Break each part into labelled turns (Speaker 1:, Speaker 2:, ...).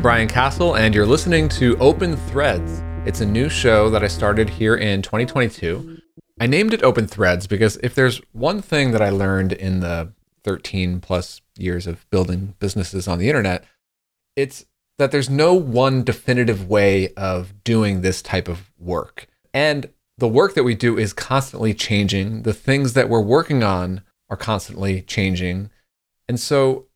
Speaker 1: Brian Casel, and you're listening to Open Threads. It's a new show that I started here in 2022. I named it Open Threads because if there's one thing that I learned in the 13 plus years of building businesses on the internet, it's that there's no one definitive way of doing this type of work. And the work that we do is constantly changing. The things that we're working on are constantly changing. And so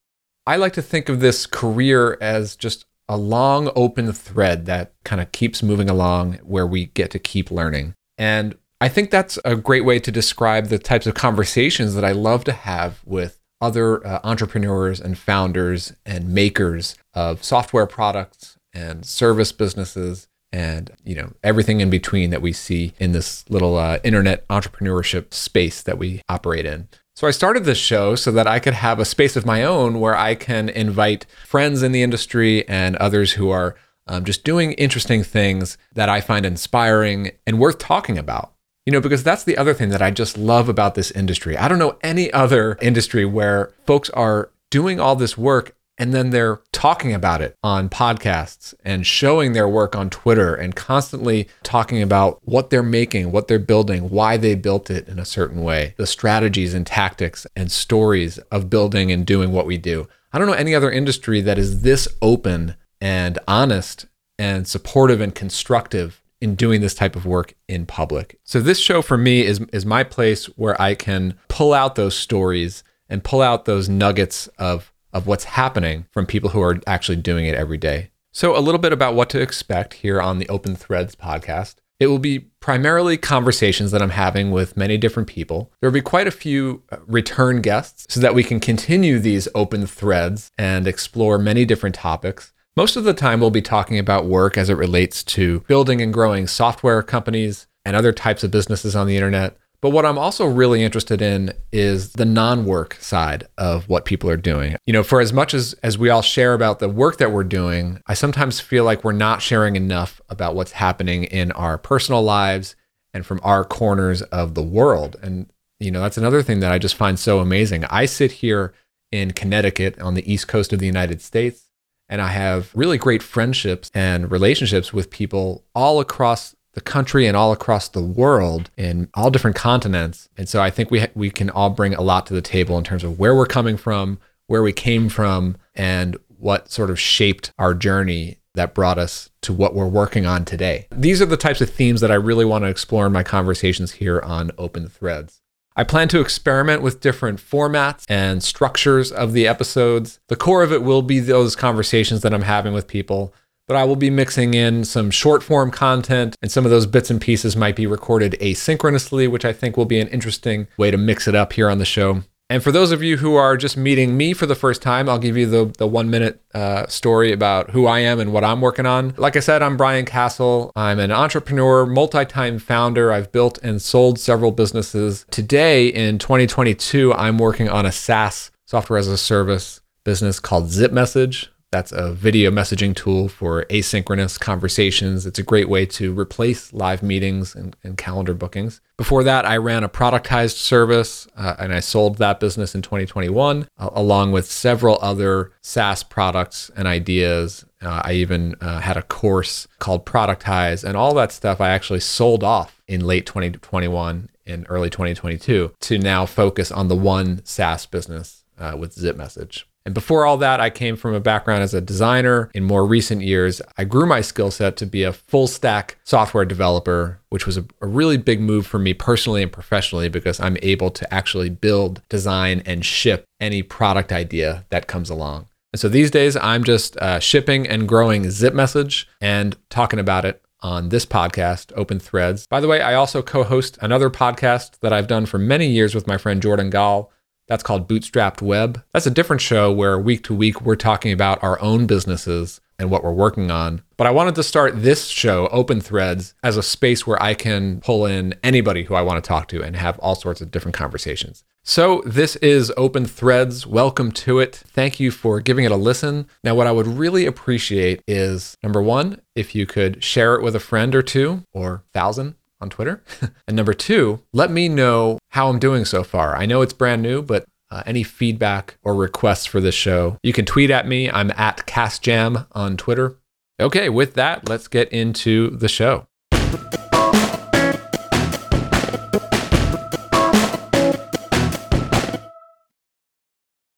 Speaker 1: I like to think of this career as just a long open thread that kind of keeps moving along where we get to keep learning. And I think that's a great way to describe the types of conversations that I love to have with other uh, entrepreneurs and founders and makers of software products and service businesses and you know everything in between that we see in this little uh, internet entrepreneurship space that we operate in so I started this show so that I could have a space of my own where I can invite friends in the industry and others who are um, just doing interesting things that I find inspiring and worth talking about. You know, because that's the other thing that I just love about this industry. I don't know any other industry where folks are doing all this work and then they're talking about it on podcasts and showing their work on Twitter and constantly talking about what they're making, what they're building, why they built it in a certain way, the strategies and tactics and stories of building and doing what we do. I don't know any other industry that is this open and honest and supportive and constructive in doing this type of work in public. So this show for me is is my place where I can pull out those stories and pull out those nuggets of of what's happening from people who are actually doing it every day. So, a little bit about what to expect here on the Open Threads podcast. It will be primarily conversations that I'm having with many different people. There will be quite a few uh, return guests so that we can continue these open threads and explore many different topics. Most of the time, we'll be talking about work as it relates to building and growing software companies and other types of businesses on the internet. But what I'm also really interested in is the non-work side of what people are doing. You know, for as much as as we all share about the work that we're doing, I sometimes feel like we're not sharing enough about what's happening in our personal lives and from our corners of the world. And you know, that's another thing that I just find so amazing. I sit here in Connecticut on the east coast of the United States and I have really great friendships and relationships with people all across the country and all across the world in all different continents. And so I think we ha- we can all bring a lot to the table in terms of where we're coming from, where we came from, and what sort of shaped our journey that brought us to what we're working on today. These are the types of themes that I really want to explore in my conversations here on Open Threads. I plan to experiment with different formats and structures of the episodes. The core of it will be those conversations that I'm having with people but I will be mixing in some short form content, and some of those bits and pieces might be recorded asynchronously, which I think will be an interesting way to mix it up here on the show. And for those of you who are just meeting me for the first time, I'll give you the, the one minute uh, story about who I am and what I'm working on. Like I said, I'm Brian Casel. I'm an entrepreneur, multi time founder. I've built and sold several businesses. Today in 2022, I'm working on a SaaS software as a service business called ZipMessage. That's a video messaging tool for asynchronous conversations. It's a great way to replace live meetings and, and calendar bookings. Before that, I ran a productized service uh, and I sold that business in 2021, uh, along with several other SaaS products and ideas. Uh, I even uh, had a course called Productize, and all that stuff I actually sold off in late 2021 and early 2022 to now focus on the one SaaS business uh, with ZipMessage. And before all that, I came from a background as a designer. In more recent years, I grew my skill set to be a full stack software developer, which was a, a, really big move for me personally and professionally because I'm able to actually build, design, and ship any product idea that comes along. And so these days, I'm just uh, shipping and growing ZipMessage and talking about it on this podcast, Open Threads. By the way, I also co host another podcast that I've done for many years with my friend Jordan Gal that's called Bootstrapped Web. That's a different show where week to week we're talking about our own businesses and what we're working on. But I wanted to start this show, Open Threads, as a space where I can pull in anybody who I want to talk to and have all sorts of different conversations. So, this is Open Threads. Welcome to it. Thank you for giving it a listen. Now, what I would really appreciate is number one, if you could share it with a friend or two or thousand on Twitter. and number two, let me know how I'm doing so far. I know it's brand new, but uh, any feedback or requests for this show, you can tweet at me. I'm at CasJam on Twitter. Okay, with that, let's get into the show.